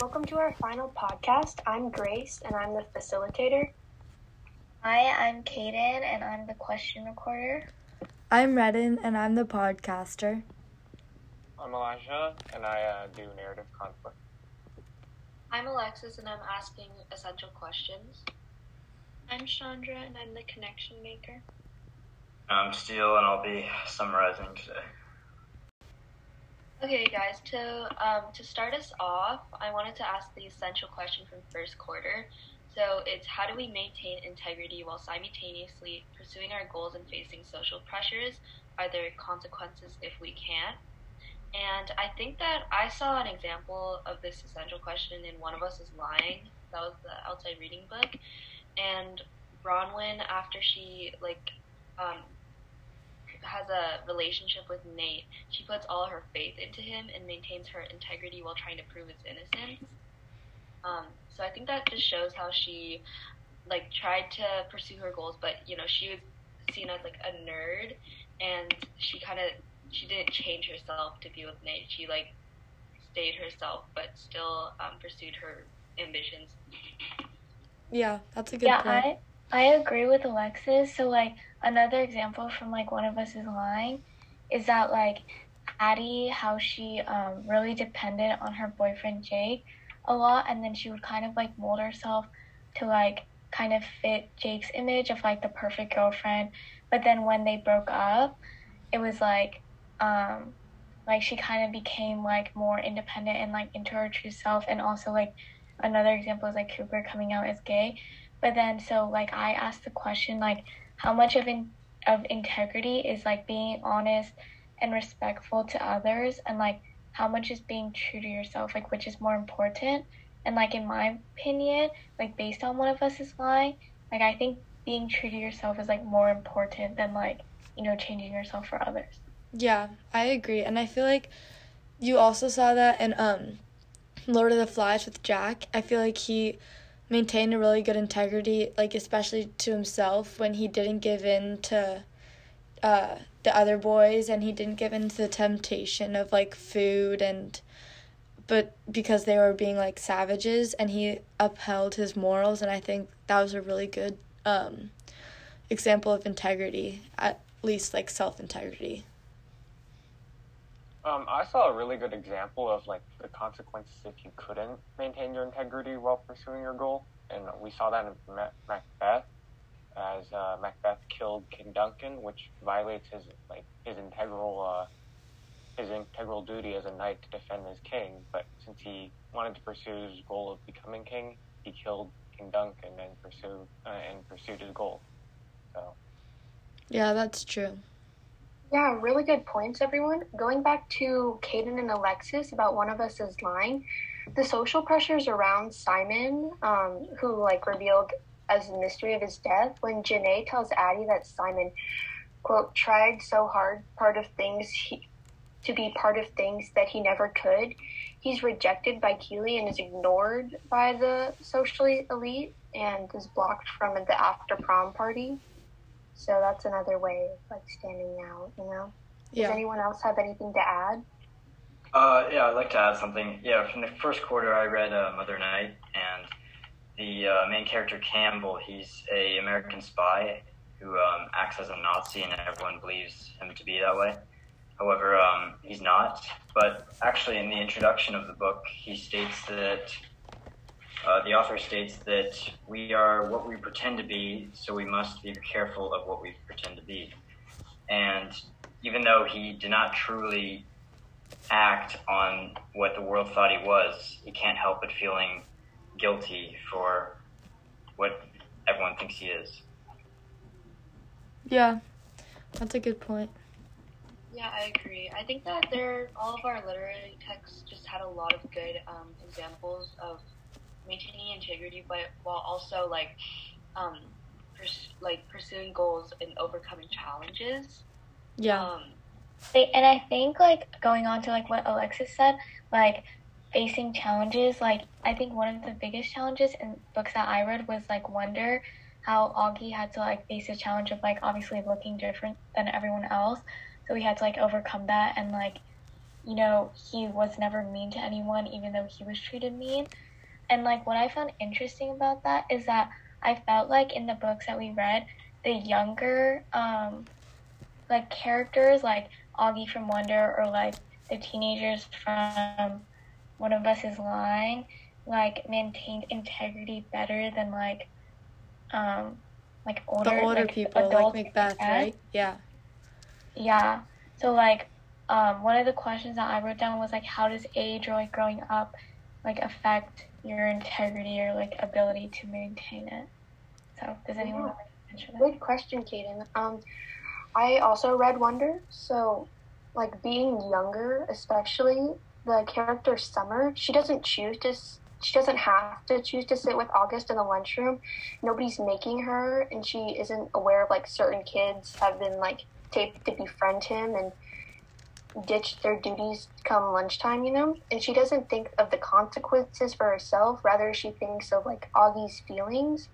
Welcome to our final podcast. I'm Grace and I'm the facilitator. Hi, I'm Kaden and I'm the question recorder. I'm Redden and I'm the podcaster. I'm Elijah and I uh, do narrative conflict. I'm Alexis and I'm asking essential questions. I'm Chandra and I'm the connection maker. I'm Steele and I'll be summarizing today. Okay, guys. To um, to start us off, I wanted to ask the essential question from first quarter. So it's how do we maintain integrity while simultaneously pursuing our goals and facing social pressures? Are there consequences if we can't? And I think that I saw an example of this essential question in One of Us is Lying. That was the outside reading book. And Bronwyn, after she like um, has a relationship with Nate, she puts all her faith into him and maintains her integrity while trying to prove his innocence. Um, so I think that just shows how she like tried to pursue her goals, but you know she was seen as like a nerd, and she kind of she didn't change herself to be with Nate. She like stayed herself, but still um, pursued her ambitions. Yeah, that's a good yeah, point. I I agree with Alexis. So like another example from like one of us is lying is that like Addie how she um really depended on her boyfriend Jake a lot and then she would kind of like mold herself to like kind of fit Jake's image of like the perfect girlfriend. But then when they broke up, it was like um like she kind of became like more independent and like into her true self and also like another example is like Cooper coming out as gay. But then so like I asked the question like how much of in of integrity is like being honest and respectful to others and like how much is being true to yourself like which is more important and like in my opinion like based on one of us is lying like i think being true to yourself is like more important than like you know changing yourself for others Yeah, I agree. And I feel like you also saw that in um Lord of the Flies with Jack. I feel like he maintained a really good integrity, like especially to himself when he didn't give in to uh the other boys and he didn't give in to the temptation of like food and but because they were being like savages and he upheld his morals and I think that was a really good um example of integrity, at least like self integrity. Um, I saw a really good example of like the consequences if you couldn't maintain your integrity while pursuing your goal, and we saw that in Macbeth, as uh, Macbeth killed King Duncan, which violates his like his integral uh, his integral duty as a knight to defend his king. But since he wanted to pursue his goal of becoming king, he killed King Duncan and pursued uh, and pursued his goal. So Yeah, that's true. Yeah, really good points, everyone. Going back to Kaden and Alexis about one of us is lying. The social pressures around Simon, um, who like revealed as the mystery of his death, when Janae tells Addie that Simon, quote, tried so hard part of things he, to be part of things that he never could. He's rejected by Keely and is ignored by the socially elite and is blocked from the after prom party. So that's another way of like standing out, you know? Does anyone else have anything to add? Uh, yeah, I'd like to add something. Yeah, from the first quarter, I read uh, Mother Night, and the uh, main character Campbell, he's a American spy who um, acts as a Nazi, and everyone believes him to be that way. However, um, he's not. But actually, in the introduction of the book, he states that uh, the author states that we are what we pretend to be, so we must be careful of what we pretend to be. And even though he did not truly act on what the world thought he was, he can't help but feeling guilty for what everyone thinks he is. Yeah, that's a good point. Yeah, I agree. I think that there, all of our literary texts just had a lot of good um, examples of maintaining integrity, but while also like, um, pers- like pursuing goals and overcoming challenges. Yeah. Um, They- and i think like going on to like what alexis said like facing challenges like i think one of the biggest challenges in books that i read was like wonder how auggie had to like face a challenge of like obviously looking different than everyone else so he had to like overcome that and like you know, he was never mean to anyone, even though he was treated mean. And like what I found interesting about that is that I felt like in the books that we read, the younger um, like characters, like Auggie from Wonder, or like the teenagers from One of Us is Lying, like maintained integrity better than like um like older the older like, people, like Macbeth, right? Yeah. yeah. So like, um, one of the questions that I wrote down was like, how does age or like growing up, like affect your integrity or like ability to maintain it? So does anyone Yeah. want to answer that? Good question, Kaden. Um, I also read Wonder, so like being younger, especially the character Summer, she doesn't choose to. s- She doesn't have to choose to sit with August in the lunchroom. Nobody's making her, and she isn't aware of like certain kids have been like taped to befriend him and ditch their duties come lunchtime, you know? And she doesn't think of the consequences for herself. Rather, she thinks of like Auggie's feelings.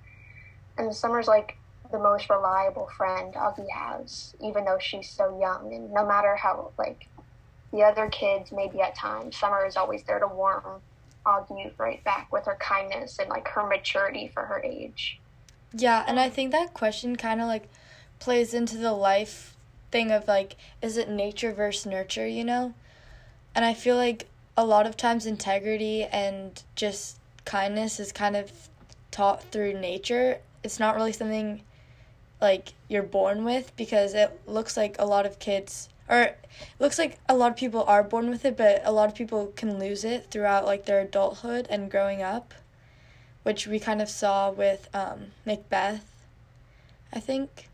And Summer's like the most reliable friend Auggie has, even though she's so young. And no matter how like the other kids maybe at times, Summer is always there to warm Auggie right back with her kindness and like her maturity for her age. Yeah, and I think that question kind of like plays into the life thing of like, is it nature versus nurture, you know? And I feel like a lot of times integrity and just kindness is kind of taught through nature. It's not really something like you're born with because it looks like a lot of kids or it looks like a lot of people are born with it, but a lot of people can lose it throughout like their adulthood and growing up, which we kind of saw with um, Macbeth, I think.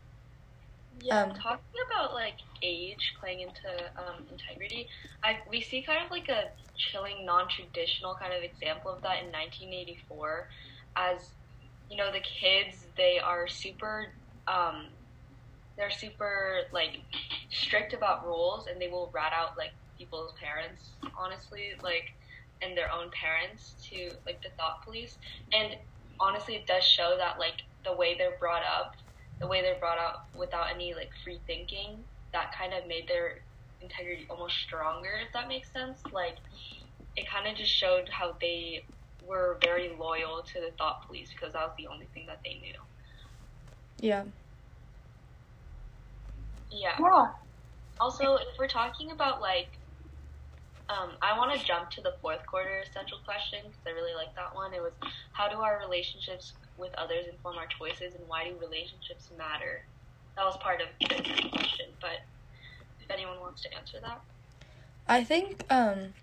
Yeah, Um, talking about like age playing into um, integrity, I we see kind of like a chilling, non-traditional kind of example of that in 1984, as you know the kids they are super, um, they're super like strict about rules and they will rat out like people's parents, honestly, like and their own parents to like the thought police, and honestly it does show that like the way they're brought up the way they're brought up without any like free thinking that kind of made their integrity almost stronger if that makes sense like it kind of just showed how they were very loyal to the thought police because that was the only thing that they knew Yeah. yeah Yeah. also if we're talking about like um, i want to jump to the fourth quarter essential question because i really like that one it was how do our relationships with others inform our choices and why do relationships matter that was part of the question but if anyone wants to answer that I think um,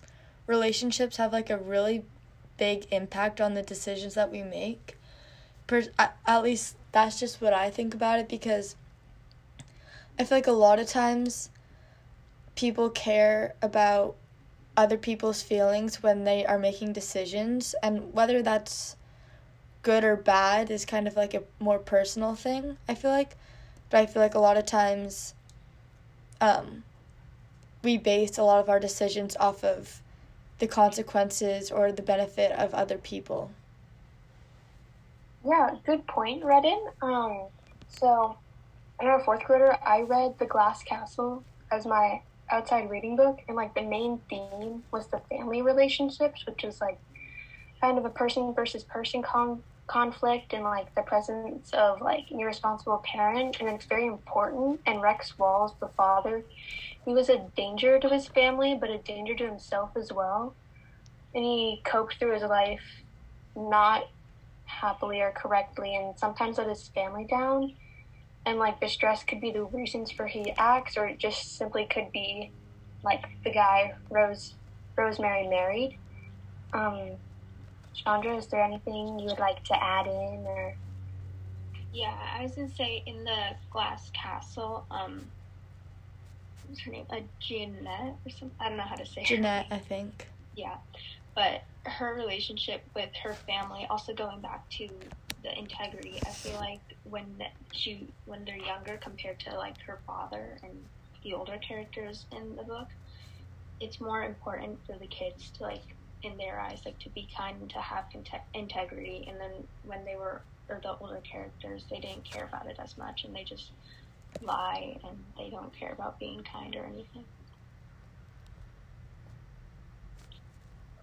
relationships have like a really big impact on the decisions that we make. Per- at, at least that's just what I think about it because I feel like a lot of times people care about other people's feelings when they are making decisions, and whether that's good or bad is kind of like a more personal thing, I feel like. But I feel like a lot of times, um, we base a lot of our decisions off of the consequences or the benefit of other people. Yeah, good point, Redden. Um, so in our fourth grader, I read The Glass Castle as my outside reading book, and like the main theme was the family relationships, which is like kind of a person versus person con- conflict and like the presence of like an irresponsible parent, and it's very important. And Rex Walls, the father, he was a danger to his family, but a danger to himself as well. And he coped through his life not happily or correctly and sometimes let his family down and like the stress could be the reasons for he acts or it just simply could be like the guy rose rosemary married um chandra is there anything you would like to add in or Yeah, I was gonna say in the glass castle, um, what's her name? A Jeannette or something. I don't know how to say. her Jeannette, name. I think. Yeah, but her relationship with her family, also going back to the integrity. I feel like when she when they're younger compared to like her father and the older characters in the book, it's more important for the kids to like in their eyes like to be kind and to have inte- integrity. And then when they were or the older characters, they didn't care about it as much and they just lie and they don't care about being kind or anything.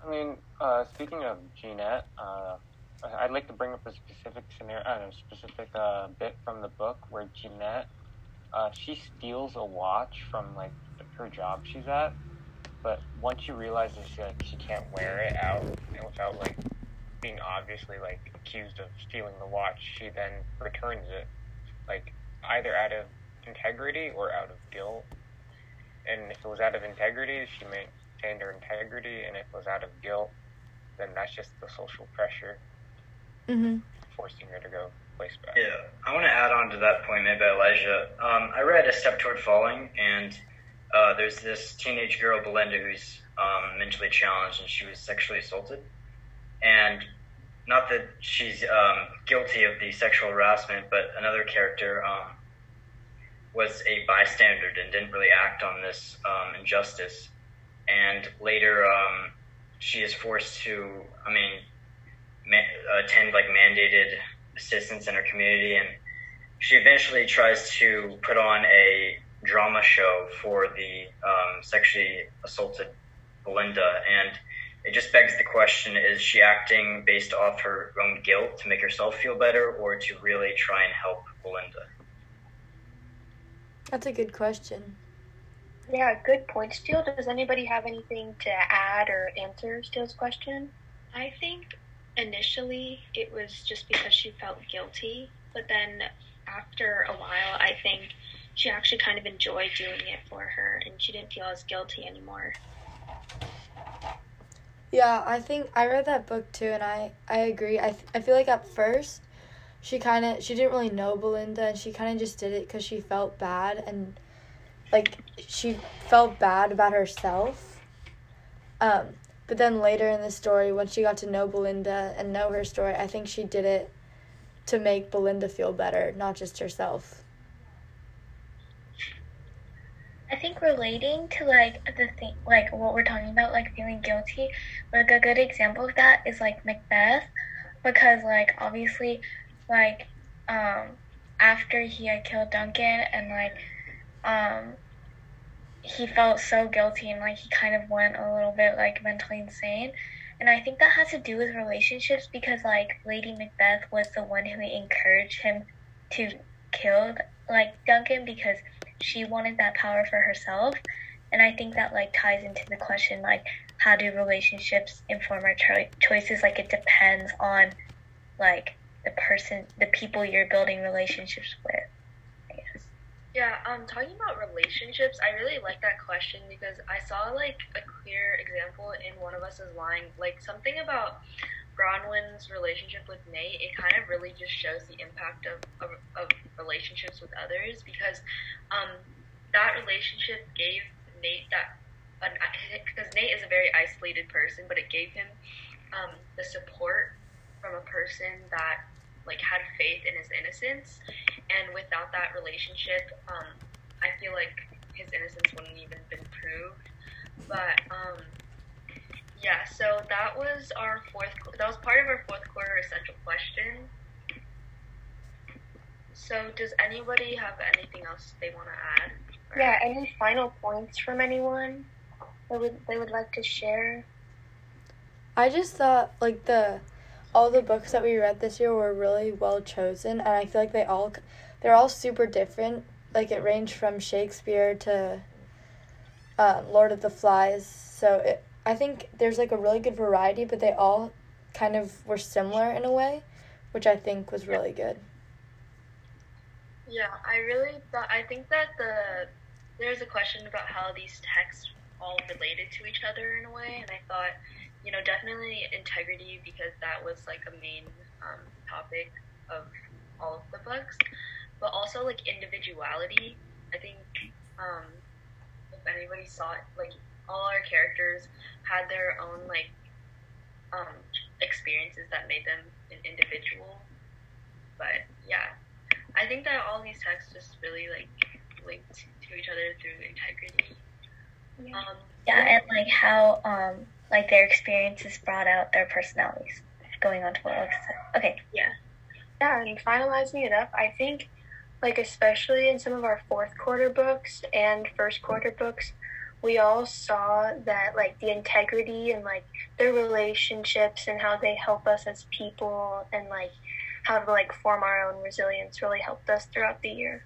I mean, uh, speaking of Jeannette, uh, I'd like to bring up a specific scenario, uh, a specific uh, bit from the book where Jeannette, uh, she steals a watch from like her job she's at, but once she realizes she like she can't wear it out without like being obviously like accused of stealing the watch, she then returns it, like either out of integrity or out of guilt. And if it was out of integrity, she maintained her integrity, and if it was out of guilt, then that's just the social pressure Mm-hmm. forcing her to go place back. Yeah, I want to add on to that point made by Elijah. Um, I read A Step Toward Falling, and uh, there's this teenage girl, Belinda, who's um, mentally challenged, and she was sexually assaulted. And not that she's um, guilty of the sexual harassment, but another character um, was a bystander and didn't really act on this um, injustice. And later, um, she is forced to, I mean, ma- attend like mandated assistance in her community, and she eventually tries to put on a drama show for the um, sexually assaulted Belinda, and it just begs the question: Is she acting based off her own guilt to make herself feel better, or to really try and help Belinda? That's a good question. Yeah, good point, Steele. Does anybody have anything to add or answer Steele's question? I think initially it was just because she felt guilty, but then after a while, I think she actually kind of enjoyed doing it for her and she didn't feel as guilty anymore. Yeah, I think I read that book too, and I I agree. I I feel like at first, she kind of she didn't really know Belinda, and she kind of just did it because she felt bad and like she felt bad about herself. Um, but then later in the story, when she got to know Belinda and know her story, I think she did it to make Belinda feel better, not just herself. I think relating to like the thing, like what we're talking about, like feeling guilty, like a good example of that is like Macbeth, because like obviously, like um, after he had killed Duncan and like um, he felt so guilty and like he kind of went a little bit like mentally insane. And I think that has to do with relationships because like Lady Macbeth was the one who encouraged him to kill like Duncan because she wanted that power for herself. And I think that like ties into the question like how do relationships inform our cho- choices? Like it depends on like the person, the people you're building relationships with. Yeah, um, talking about relationships, I really like that question because I saw like a clear example in one of us is lying, like something about Bronwyn's relationship with Nate. It kind of really just shows the impact of of, of relationships with others because um, that relationship gave Nate that because Nate is a very isolated person, but it gave him um, the support from a person that like had faith in his innocence and without that relationship um, i feel like his innocence wouldn't even been proved but um, yeah so that was our fourth that was part of our fourth quarter essential question so does anybody have anything else they want to add Or- Yeah, any final points from anyone they would they would like to share? I just thought like the all the books that we read this year were really well chosen, and I feel like they all they're all super different. Like it ranged from Shakespeare to um, Lord of the Flies. So it, I think there's like a really good variety, but they all kind of were similar in a way, which I think was really good. Yeah, I really thought. I think that the there's a question about how these texts all related to each other in a way, and I thought, you know, definitely integrity because that was like a main um, topic of all of the books, but also like individuality. I think um, if anybody saw it, like all our characters had their own like um, experiences that made them an individual. But yeah, I think that all these texts just really like linked to each other through integrity. Um, Yeah, and like how um like their experiences brought out their personalities. Going on to what Alex said. Okay. Yeah, and finalizing it up, I think, like especially in some of our fourth quarter books and first quarter books, we all saw that like the integrity and like their relationships and how they help us as people and like how to like form our own resilience really helped us throughout the year.